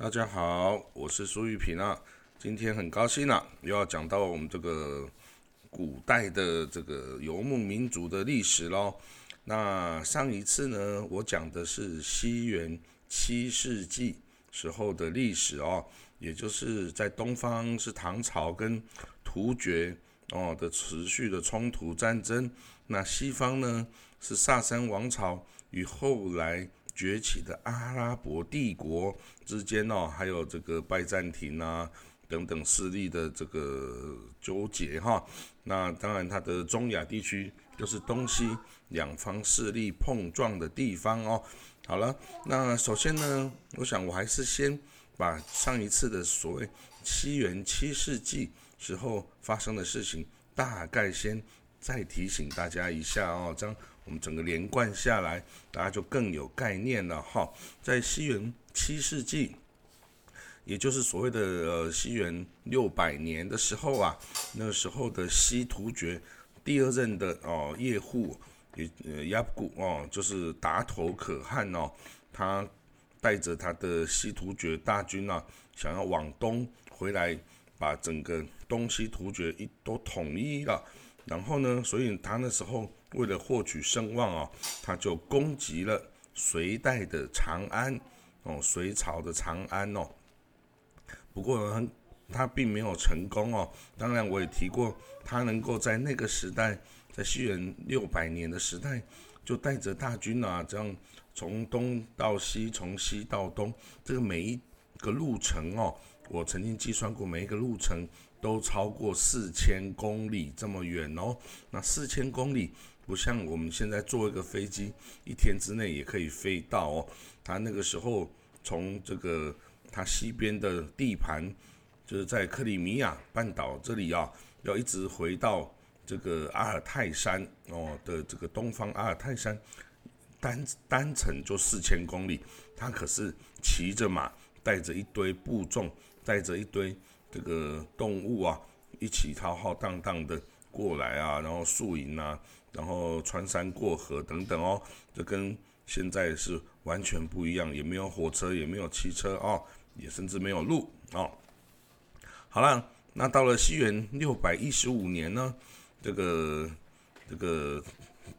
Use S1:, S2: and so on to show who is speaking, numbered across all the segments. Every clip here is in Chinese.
S1: 大家好，我是苏玉平啊。今天很高兴啊，又要讲到我们这个古代的这个游牧民族的历史喽。那上一次呢，我讲的是西元七世纪时候的历史哦，也就是在东方是唐朝跟突厥哦的持续的冲突战争，那西方呢是萨珊王朝与后来。崛起的阿拉伯帝国之间哦，还有这个拜占庭啊等等势力的这个纠结哈。那当然，它的中亚地区就是东西两方势力碰撞的地方哦。好了，那首先呢，我想我还是先把上一次的所谓七元七世纪时候发生的事情大概先再提醒大家一下哦，这样。我们整个连贯下来，大家就更有概念了哈。在西元七世纪，也就是所谓的呃西元六百年的时候啊，那个时候的西突厥第二任的哦叶护也呃亚古哦，就是达头可汗哦，他带着他的西突厥大军啊，想要往东回来，把整个东西突厥一都统一了。然后呢，所以他那时候。为了获取声望哦，他就攻击了隋代的长安哦，隋朝的长安哦。不过他并没有成功哦。当然，我也提过，他能够在那个时代，在西元六百年的时代，就带着大军啊，这样从东到西，从西到东，这个每一个路程哦，我曾经计算过，每一个路程都超过四千公里这么远哦。那四千公里。不像我们现在坐一个飞机，一天之内也可以飞到哦。他那个时候从这个他西边的地盘，就是在克里米亚半岛这里啊，要一直回到这个阿尔泰山哦的这个东方阿尔泰山，单单程就四千公里。他可是骑着马，带着一堆部众，带着一堆这个动物啊，一起浩浩荡荡的过来啊，然后宿营啊。然后穿山过河等等哦，这跟现在是完全不一样，也没有火车，也没有汽车哦，也甚至没有路哦。好了，那到了西元六百一十五年呢，这个这个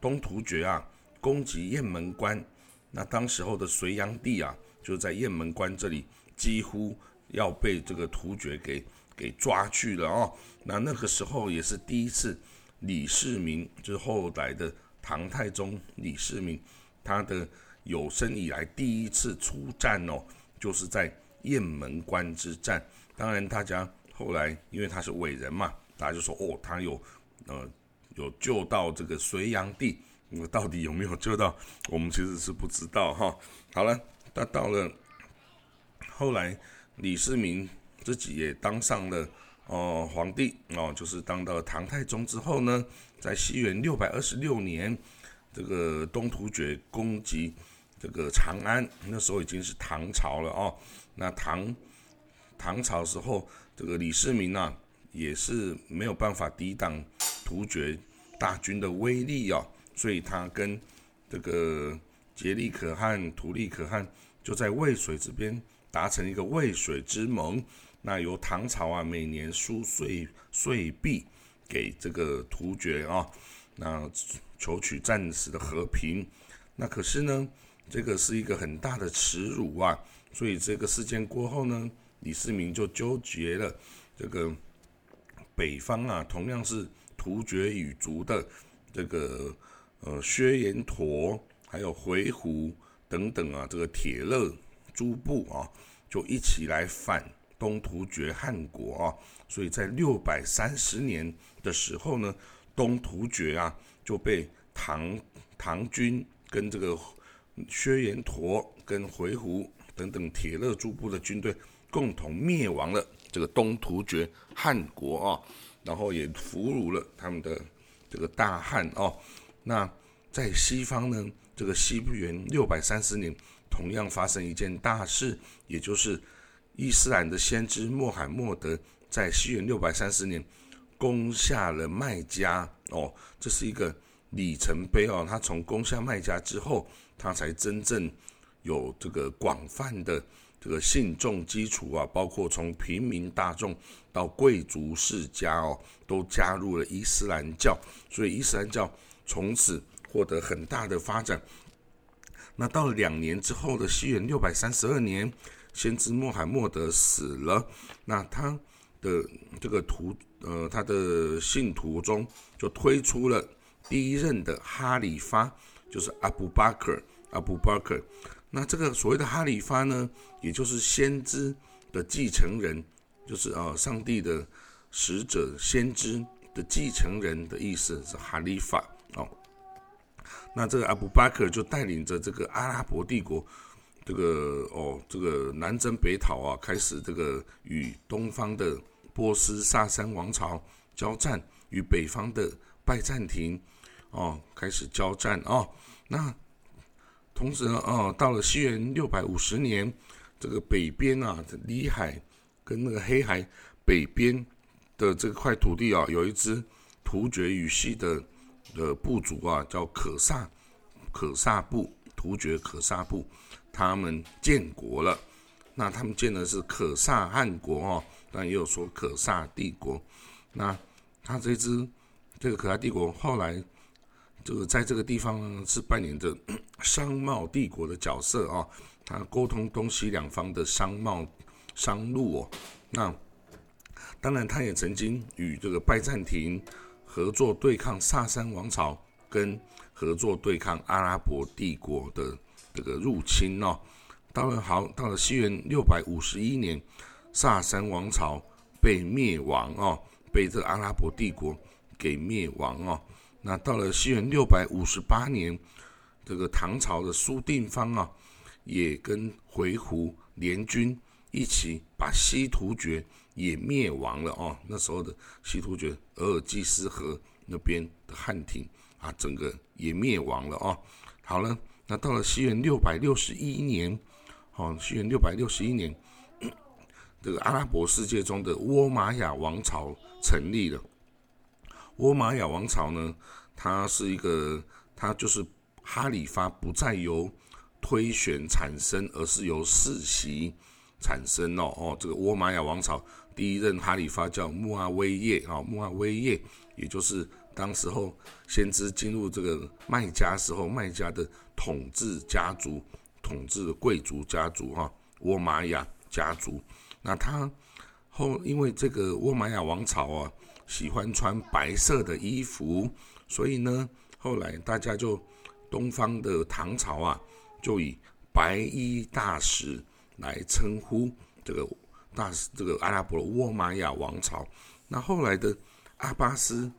S1: 东突厥啊攻击雁门关，那当时候的隋炀帝啊就在雁门关这里几乎要被这个突厥给给抓去了哦。那那个时候也是第一次。李世民就是后来的唐太宗李世民，他的有生以来第一次出战哦，就是在雁门关之战。当然，大家后来因为他是伟人嘛，大家就说哦，他有呃有救到这个隋炀帝。那到底有没有救到，我们其实是不知道哈。好了，那到了后来，李世民自己也当上了。哦，皇帝哦，就是当到唐太宗之后呢，在西元六百二十六年，这个东突厥攻击这个长安，那时候已经是唐朝了哦。那唐唐朝时候，这个李世民呐，也是没有办法抵挡突厥大军的威力哦，所以他跟这个颉利可汗、土利可汗就在渭水这边达成一个渭水之盟。那由唐朝啊，每年输税税币给这个突厥啊，那求取暂时的和平。那可是呢，这个是一个很大的耻辱啊。所以这个事件过后呢，李世民就纠结了这个北方啊，同样是突厥语族的这个呃薛延陀，还有回鹘等等啊，这个铁勒诸部啊，就一起来反。东突厥汗国啊，所以在六百三十年的时候呢，东突厥啊就被唐唐军跟这个薛延陀跟回鹘等等铁勒诸部的军队共同灭亡了这个东突厥汗国啊，然后也俘虏了他们的这个大汉哦。那在西方呢，这个西元六百三十年，同样发生一件大事，也就是。伊斯兰的先知穆罕默德在西元六百三十年攻下了麦加哦，这是一个里程碑哦。他从攻下麦加之后，他才真正有这个广泛的这个信众基础啊，包括从平民大众到贵族世家哦，都加入了伊斯兰教，所以伊斯兰教从此获得很大的发展。那到了两年之后的西元六百三十二年，先知穆罕默德死了，那他的这个徒呃他的信徒中就推出了第一任的哈里发，就是阿布巴克阿布巴克。那这个所谓的哈里发呢，也就是先知的继承人，就是啊，上帝的使者、先知的继承人的意思是哈里发哦。那这个阿布巴克就带领着这个阿拉伯帝国，这个哦，这个南征北讨啊，开始这个与东方的波斯萨珊王朝交战，与北方的拜占庭哦开始交战哦。那同时呢，哦，到了西元六百五十年，这个北边啊，里海跟那个黑海北边的这块土地啊，有一支突厥语系的的部族啊，叫可萨可萨部突厥可萨部，他们建国了。那他们建的是可萨汗国哦，但也有说可萨帝国。那他这支这个可萨帝国后来。这个在这个地方呢，是扮演着 商贸帝国的角色啊，他沟通东西两方的商贸商路哦。那当然，他也曾经与这个拜占庭合作对抗萨珊王朝，跟合作对抗阿拉伯帝国的这个入侵哦。到了好，到了西元六百五十一年，萨珊王朝被灭亡哦，被这个阿拉伯帝国给灭亡哦。那到了西元六百五十八年，这个唐朝的苏定方啊，也跟回鹘联军一起把西突厥也灭亡了哦。那时候的西突厥额尔济斯河那边的汉庭啊，整个也灭亡了哦。好了，那到了西元六百六十一年，哦，西元六百六十一年，这个阿拉伯世界中的倭玛雅王朝成立了。倭玛雅王朝呢，它是一个，它就是哈里发不再由推选产生，而是由世袭产生哦哦。这个倭玛雅王朝第一任哈里发叫穆阿威叶啊，穆阿威叶，也就是当时候先知进入这个麦加时候，麦加的统治家族、统治贵族家族哈，倭玛雅家族。那他后因为这个倭玛雅王朝啊。喜欢穿白色的衣服，所以呢，后来大家就东方的唐朝啊，就以白衣大使来称呼这个大使，这个阿拉伯的倭玛雅王朝。那后来的阿巴斯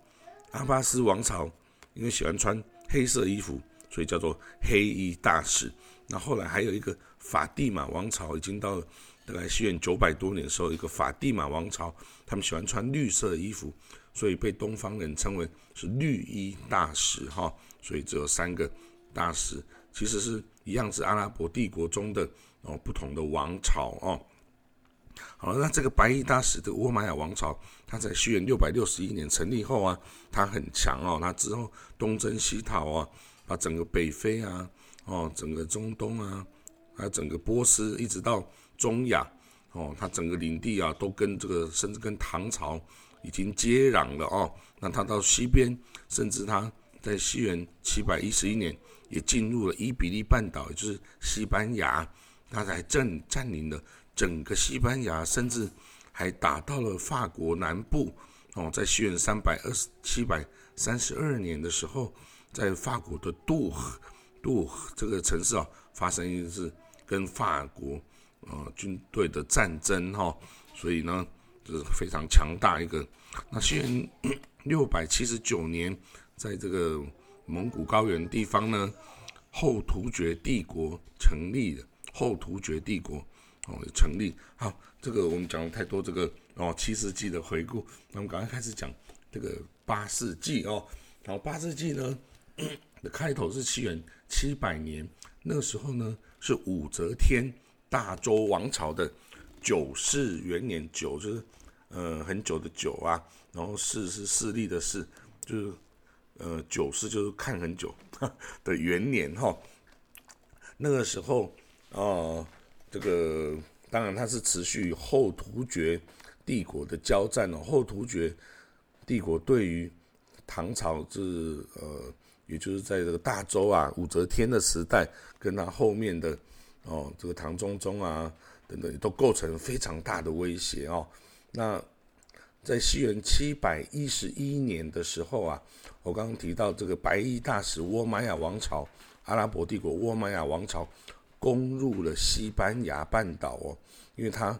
S1: 阿巴斯王朝，因为喜欢穿黑色衣服，所以叫做黑衣大使。那后来还有一个法蒂玛王朝，已经到了。大概西元九百多年的时候，一个法蒂玛王朝，他们喜欢穿绿色的衣服，所以被东方人称为是绿衣大使哈。所以只有三个大使，其实是一样是阿拉伯帝国中的哦不同的王朝哦。好了，那这个白衣大使的倭玛雅王朝，它在西元六百六十一年成立后啊，它很强哦。它之后东征西讨啊，整个北非啊，哦整个中东啊，还有整个波斯，一直到。中亚，哦，它整个领地啊，都跟这个，甚至跟唐朝已经接壤了哦。那它到西边，甚至它在西元七百一十一年也进入了伊比利半岛，也就是西班牙，它才占占领了整个西班牙，甚至还打到了法国南部。哦，在西元三百二十七百三十二年的时候，在法国的杜杜这个城市啊，发生一次跟法国。呃，军队的战争哈，所以呢，这是非常强大一个。那西元六百七十九年，在这个蒙古高原地方呢，后突厥帝国成立了。后突厥帝国哦成立。好，这个我们讲了太多这个哦七世纪的回顾，那我们赶快开始讲这个八世纪哦。然后八世纪呢的开头是西元七百年，那个时候呢是武则天。大周王朝的九世元年，九就是呃很久的久啊，然后世是势力的势，就是呃九世就是看很久的元年哈。那个时候哦，这个当然它是持续后突厥帝国的交战哦，后突厥帝国对于唐朝是呃，也就是在这个大周啊武则天的时代，跟他后面的哦这个唐中宗啊等等，都构成非常大的威胁哦。那在西元七百一十一年的时候啊，我刚刚提到这个白衣大使倭玛亚王朝，阿拉伯帝国倭玛亚王朝攻入了西班牙半岛哦，因为他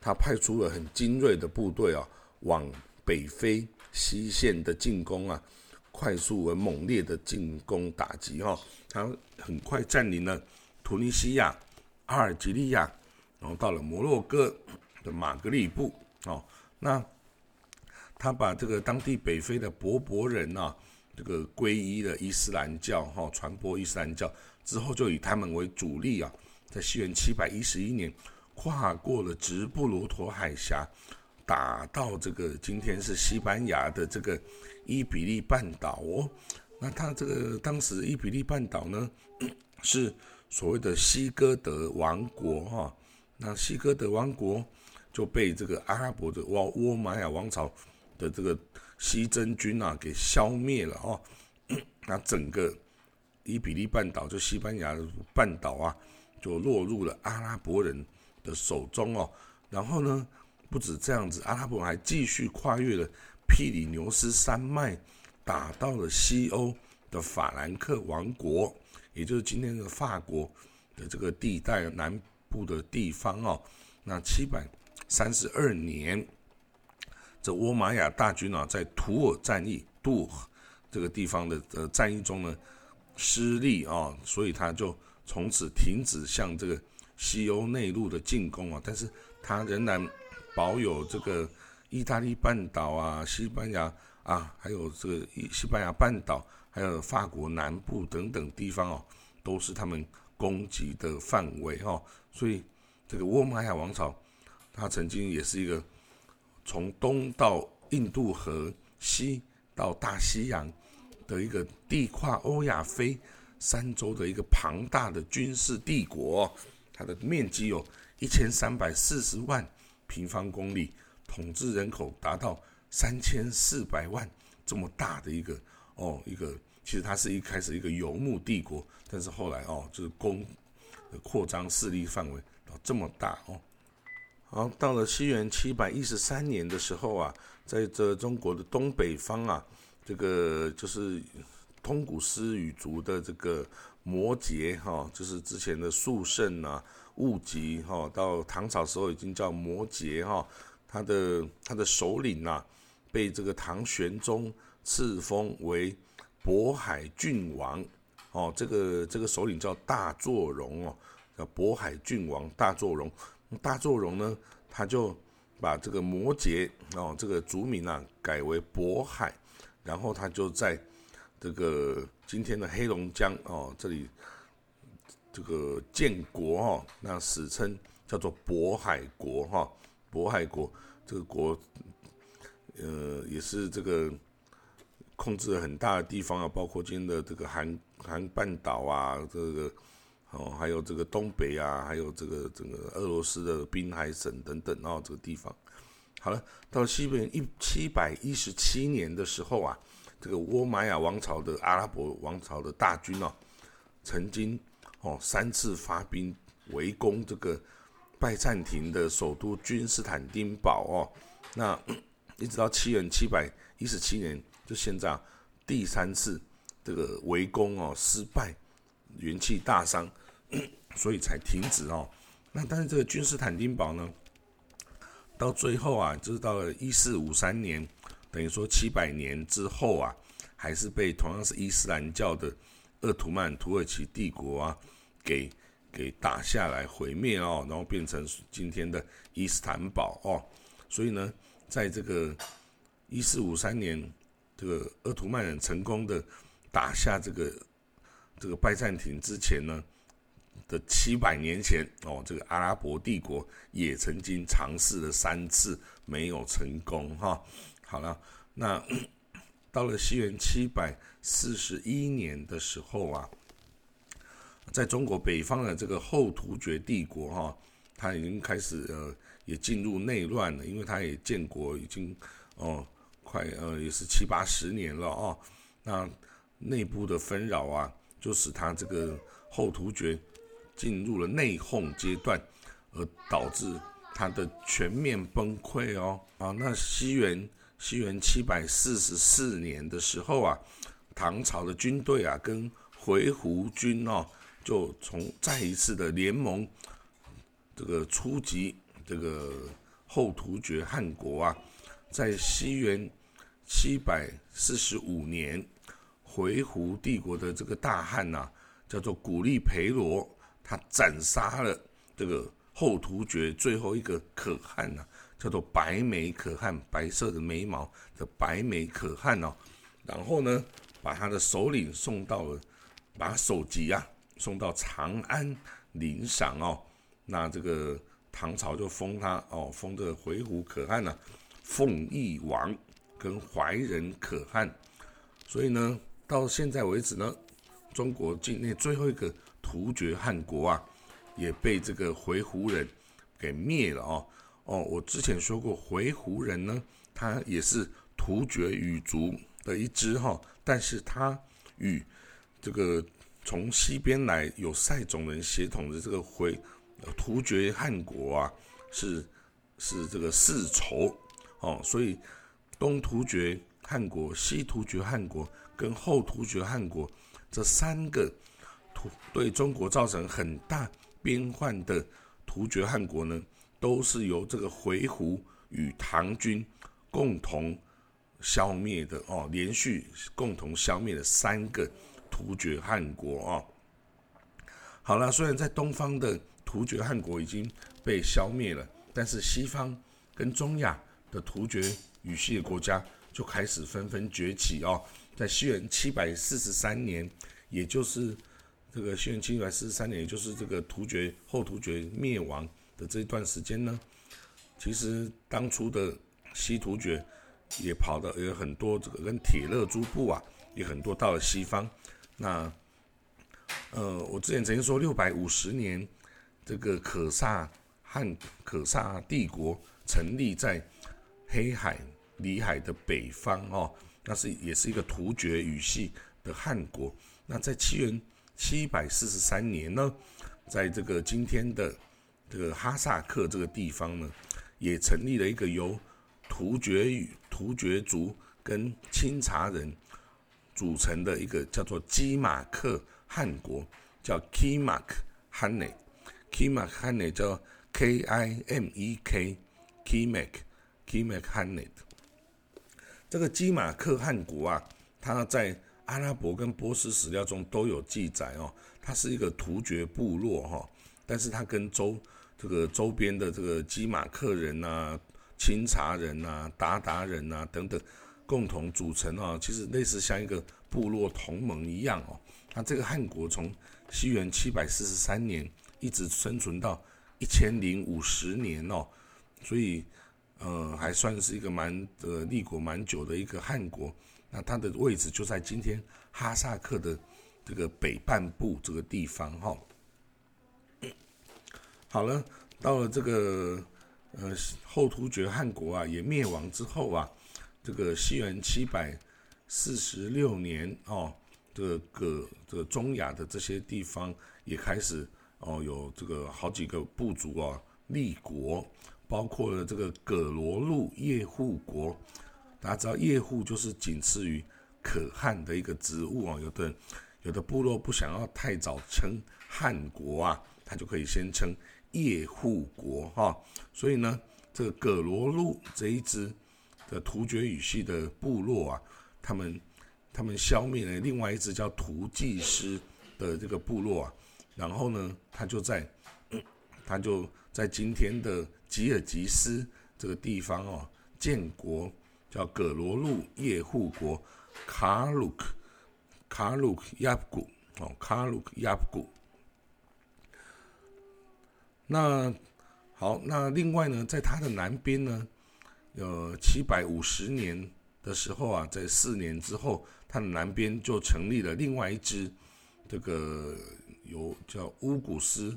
S1: 他派出了很精锐的部队啊，往北非西线的进攻啊，快速而猛烈的进攻打击哈，他很快占领了突尼西亚、阿尔及利亚，然后到了摩洛哥的马格里布哦，那。他把这个当地北非的柏柏人啊，这个皈依了伊斯兰教，哈，传播伊斯兰教之后，就以他们为主力啊，在西元七百一十一年，跨过了直布罗陀海峡，打到这个今天是西班牙的这个伊比利半岛哦。那他这个当时伊比利半岛呢，是所谓的西哥德王国哈。那西哥德王国就被这个阿拉伯的倭倭玛亚王朝。的这个西征军啊，给消灭了哦。那整个伊比利半岛，就西班牙半岛啊，就落入了阿拉伯人的手中哦。然后呢，不止这样子，阿拉伯还继续跨越了毗里牛斯山脉，打到了西欧的法兰克王国，也就是今天的法国的这个地带南部的地方哦。那七百三十二年。这倭玛亚大军啊，在图尔战役杜这个地方的呃战役中呢失利啊，所以他就从此停止向这个西欧内陆的进攻啊。但是他仍然保有这个意大利半岛啊、西班牙啊，还有这个西班牙半岛，还有法国南部等等地方哦，都是他们攻击的范围哈。所以这个倭玛亚王朝，它曾经也是一个。从东到印度河，西到大西洋的一个地跨欧亚非三洲的一个庞大的军事帝国，它的面积有一千三百四十万平方公里，统治人口达到三千四百万，这么大的一个哦，一个其实它是一开始一个游牧帝国，但是后来哦，就是攻扩张势力范围到这么大哦。好，到了西元七百一十三年的时候啊，在这中国的东北方啊，这个就是通古斯语族的这个摩羯哈，就是之前的肃慎啊、兀吉哈，到唐朝时候已经叫摩羯哈，他的他的首领呐，被这个唐玄宗赐封为渤海郡王哦，这个这个首领叫大作荣哦，叫渤海郡王大作荣。大作荣呢，他就把这个摩羯哦，这个族名啊改为渤海，然后他就在这个今天的黑龙江哦这里这个建国哈，那史称叫做渤海国哈，渤海国这个国呃也是这个控制了很大的地方啊，包括今天的这个韩韩半岛啊这个。哦，还有这个东北啊，还有这个整个俄罗斯的滨海省等等哦，这个地方。好了，到西边一七百一十七年的时候啊，这个倭玛亚王朝的阿拉伯王朝的大军哦，曾经哦三次发兵围攻这个拜占庭的首都君士坦丁堡哦，那 一直到七元七百一十七年，就现在啊第三次这个围攻哦失败，元气大伤。所以才停止哦。那但是这个君士坦丁堡呢，到最后啊，就是到了一四五三年，等于说七百年之后啊，还是被同样是伊斯兰教的鄂图曼土耳其帝国啊，给给打下来毁灭哦，然后变成今天的伊斯坦堡哦。所以呢，在这个一四五三年，这个鄂图曼人成功的打下这个这个拜占庭之前呢。的七百年前哦，这个阿拉伯帝国也曾经尝试了三次，没有成功哈。好了，那到了西元七百四十一年的时候啊，在中国北方的这个后突厥帝国哈，它已经开始呃也进入内乱了，因为它也建国已经哦快呃也是七八十年了哦，那内部的纷扰啊，就使它这个后突厥进入了内讧阶段，而导致它的全面崩溃哦。啊，那西元西元七百四十四年的时候啊，唐朝的军队啊跟回鹘军哦。就从再一次的联盟，这个初级这个后突厥汗国啊，在西元七百四十五年，回鹘帝国的这个大汗呐，叫做古力培罗，他斩杀了这个后突厥最后一个可汗呐，叫做白眉可汗，白色的眉毛的白眉可汗哦，然后呢，把他的首领送到了，把首级啊。送到长安领赏哦，那这个唐朝就封他哦，封这个回鹘可汗呢，凤翼王跟怀仁可汗，所以呢，到现在为止呢，中国境内最后一个突厥汗国啊，也被这个回鹘人给灭了哦哦，我之前说过回鹘人呢，他也是突厥语族的一支哈，但是他与这个。从西边来有塞种人协同的这个回突厥汗国啊，是是这个世仇哦，所以东突厥汗国、西突厥汗国跟后突厥汗国这三个突对中国造成很大边患的突厥汗国呢，都是由这个回鹘与唐军共同消灭的哦，连续共同消灭了三个。突厥汗国啊，好了，虽然在东方的突厥汗国已经被消灭了，但是西方跟中亚的突厥语系的国家就开始纷纷崛起哦。在西元七百四十三年，也就是这个西元七百四十三年，也就是这个突厥后突厥灭亡这一段时间呢，其实当初的西突厥也跑到有很多这个跟铁勒诸部啊，也很多到了西方。那，呃，我之前曾经说，六百五十年，这个可萨汉可萨帝国成立在黑海里海的北方哦，那是也是一个突厥语系的汉国。那在七元七百四十三年呢，在这个今天的这个哈萨克这个地方呢，也成立了一个由突厥语突厥族跟钦察人。组成的一个叫做基马克汗国，叫 Kimak Hanne，Kimak Hanne 叫 K I M E K，Kimak，Kimak Hanne。这个基马克汗国啊，它在阿拉伯跟波斯史料中都有记载哦，它是一个突厥部落哈，但是它跟周这个周边的这个基马克人呐、钦察人呐、达达人呐等等。共同组成啊，其实类似像一个部落同盟一样哦。那这个汉国从西元七百四十三年一直生存到一千零五十年哦，所以呃还算是一个蛮呃立国蛮久的一个汉国。那它的位置就在今天哈萨克的这个北半部这个地方哈。好了，到了这个呃后突厥汗国啊也灭亡之后啊。这个西元七百四十六年哦，这个这个中亚的这些地方也开始哦有这个好几个部族啊立国，包括了这个葛罗路叶护国。大家知道叶护就是仅次于可汗的一个职务啊，有的有的部落不想要太早称汉国啊，他就可以先称叶护国哈。所以呢，这个葛罗路这一支。的突厥语系的部落啊，他们他们消灭了另外一支叫图济师的这个部落啊，然后呢，他就在 他就在今天的吉尔吉斯这个地方哦，建国叫葛罗路叶护国卡鲁克卡鲁克亚古哦卡鲁克亚古。那好，那另外呢，在它的南边呢。呃，七百五十年的时候啊，在四年之后，它的南边就成立了另外一支这个有叫乌古斯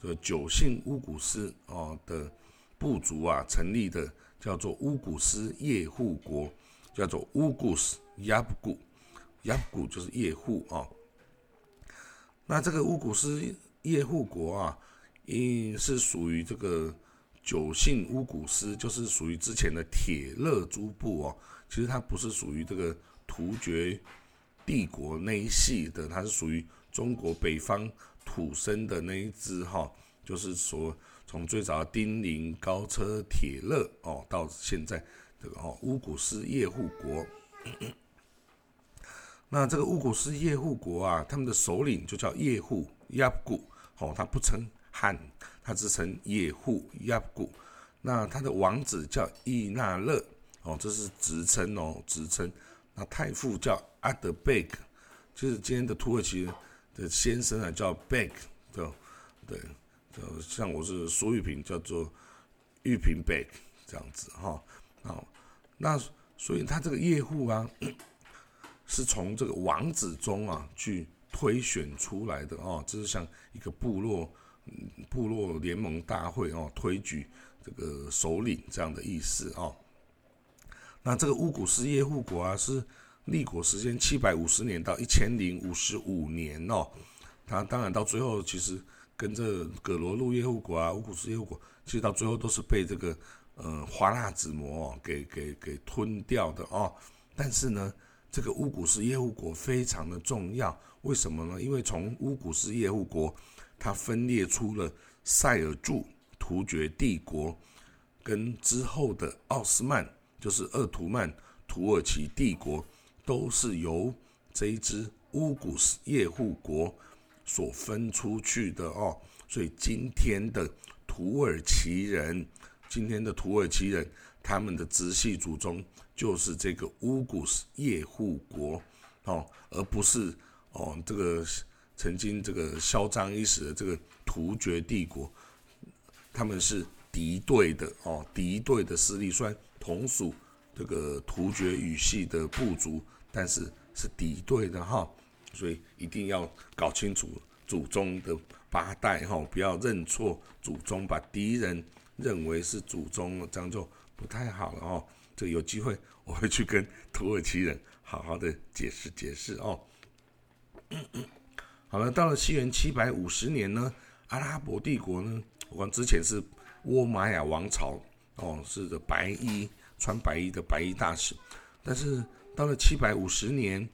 S1: 的九姓乌古斯哦的部族啊成立的，叫做乌古斯叶护国，叫做乌古斯亚布古，亚布古就是叶护啊。那这个乌古斯叶护国啊，因是属于这个九姓乌古斯，就是属于之前的铁勒诸部哦。其实它不是属于这个突厥帝国那一系的，它是属于中国北方土生的那一支哈，就是说从最早的丁零、高车、铁勒哦，到现在这个哦乌古斯叶护国。那这个乌古斯叶护国啊，他们的首领就叫叶护亚古哦，他不称汉，他只称叶护亚古。那他的王子叫伊纳勒。哦，这是职称哦，职称。那太傅叫阿德贝克，就是今天的土耳其的先生啊，叫贝克，对对，就像我是苏玉平，叫做玉平贝克这样子哈。好，那所以他这个业户啊，是从这个王子中啊去推选出来的哦，这是像一个部落部落联盟大会哦，推举这个首领这样的意思哦。那这个乌古斯叶护国啊，是立国时间七百五十年到一千零五十五年哦。他当然到最后，其实跟这葛罗路叶护国啊、乌古斯叶护国，其实到最后都是被这个呃花剌子模给给给吞掉的哦。但是呢，这个乌古斯叶护国非常的重要，为什么呢？因为从乌古斯叶护国，它分裂出了塞尔柱突厥帝国，跟之后的奥斯曼。就是鄂图曼土耳其帝国都是由这一支乌古斯叶护国所分出去的哦，所以今天的土耳其人，今天的土耳其人，他们的直系祖宗就是这个乌古斯叶护国哦，而不是哦这个曾经这个嚣张一时的这个突厥帝国，他们是敌对的哦，敌对的势力，虽然。同属这个突厥语系的部族，但是是敌对的哈，所以一定要搞清楚祖宗的八代哈，不要认错祖宗，把敌人认为是祖宗，这样就不太好了哦。这有机会我会去跟土耳其人好好的解释解释哦。好了，到了西元七百五十年呢，阿拉伯帝国呢，我之前是倭玛雅王朝哦，是的白衣。穿白衣的白衣大使，但是到了七百五十年，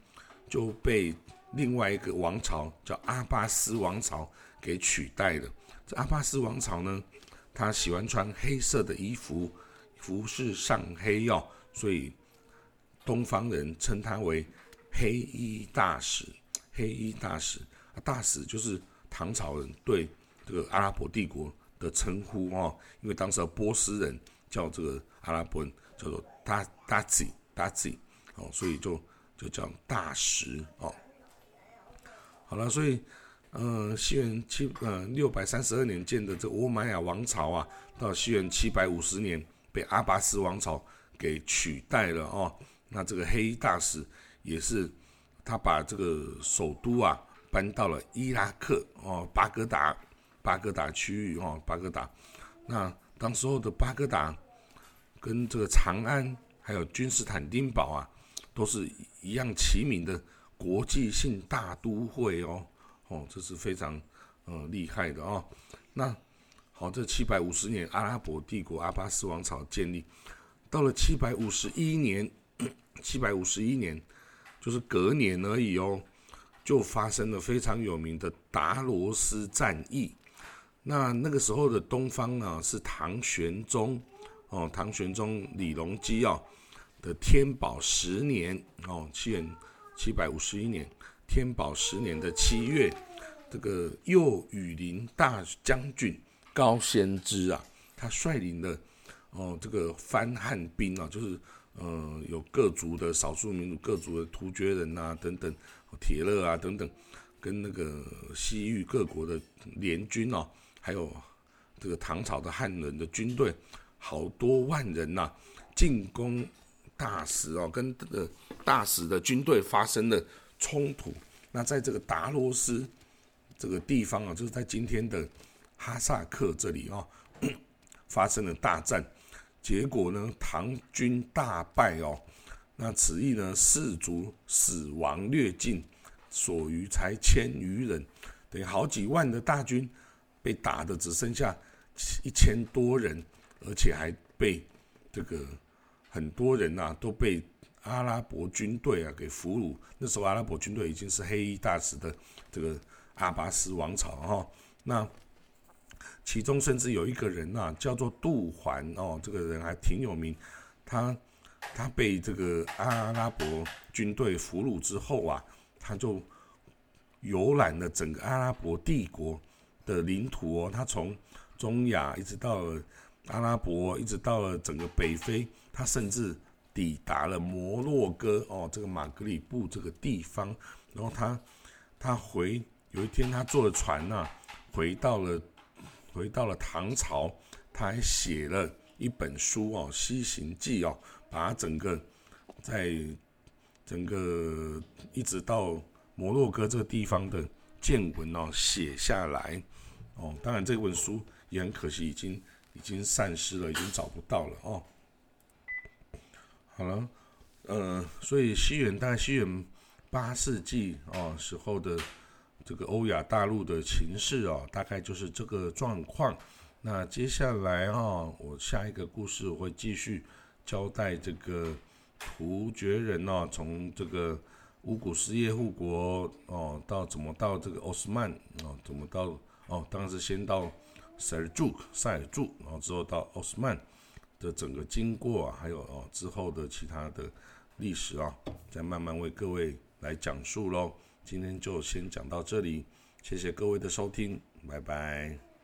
S1: 就被另外一个王朝叫阿巴斯王朝给取代了。这阿巴斯王朝呢，他喜欢穿黑色的衣服，服饰上黑曜，所以东方人称他为黑衣大使。黑衣大使，大使就是唐朝人对这个阿拉伯帝国的称呼哦，因为当时波斯人叫这个阿拉伯人。叫做大大吉大吉哦，所以就就叫大石哦。好了，所以呃，西元七呃六百三十二年建的这欧玛雅王朝啊，到西元七百五十年被阿拔斯王朝给取代了哦。那这个黑衣大使也是他把这个首都啊搬到了伊拉克哦，巴格达巴格达区域哦，巴格达。那当时候的巴格达。跟这个长安还有君士坦丁堡啊，都是一样齐名的国际性大都会哦，哦，这是非常呃厉害的哦。那好，这七百五十年阿拉伯帝国阿巴斯王朝建立，到了七百五十一年，七百五十一年就是隔年而已哦，就发生了非常有名的达罗斯战役。那那个时候的东方啊，是唐玄宗。哦，唐玄宗李隆基哦的天宝十年哦，七元七百五十一年，天宝十年的七月，这个右羽林大将军高仙芝啊，他率领的哦这个番汉兵啊，就是呃有各族的少数民族各族的突厥人呐等等，铁勒啊等等，跟那个西域各国的联军哦，还有这个唐朝的汉人的军队。好多万人呐，进攻大使哦，跟这个大使的军队发生了冲突。那在这个达罗斯这个地方啊，就是在今天的哈萨克这里啊，发生了大战，结果呢，唐军大败哦。那此役呢，士卒死亡略尽，所余才千余人，等于好几万的大军被打的只剩下一千多人，而且还被这个很多人呐都被阿拉伯军队啊给俘虏。那时候阿拉伯军队已经是黑衣大使的这个阿巴斯王朝哈。那其中甚至有一个人呐，叫做杜环哦，这个人还挺有名，他。他被这个阿拉伯军队俘虏之后啊，他就游览了整个阿拉伯帝国的领土哦。他从中亚一直到了阿拉伯，一直到了整个北非，他甚至抵达了摩洛哥哦，这个马格里布这个地方。然后他他回有一天他坐了船呐，回到了回到了唐朝，他还写了一本书哦，《西行记》哦。把整个在整个一直到摩洛哥这个地方的见闻哦写下来哦，当然这本书也很可惜，已经已经散失了，已经找不到了哦。好了，呃，所以西元大西元八世纪哦时候的这个欧亚大陆的情势哦，大概就是这个状况。那接下来啊，我下一个故事我会继续。交代这个突厥人哦，从这个乌古斯叶护国哦，到怎么到这个奥斯曼哦，怎么到哦，当时先到塞尔柱塞尔柱，然后之后到奥斯曼的整个经过啊，还有哦之后的其他的历史啊，再慢慢为各位来讲述喽。今天就先讲到这里，谢谢各位的收听，拜拜。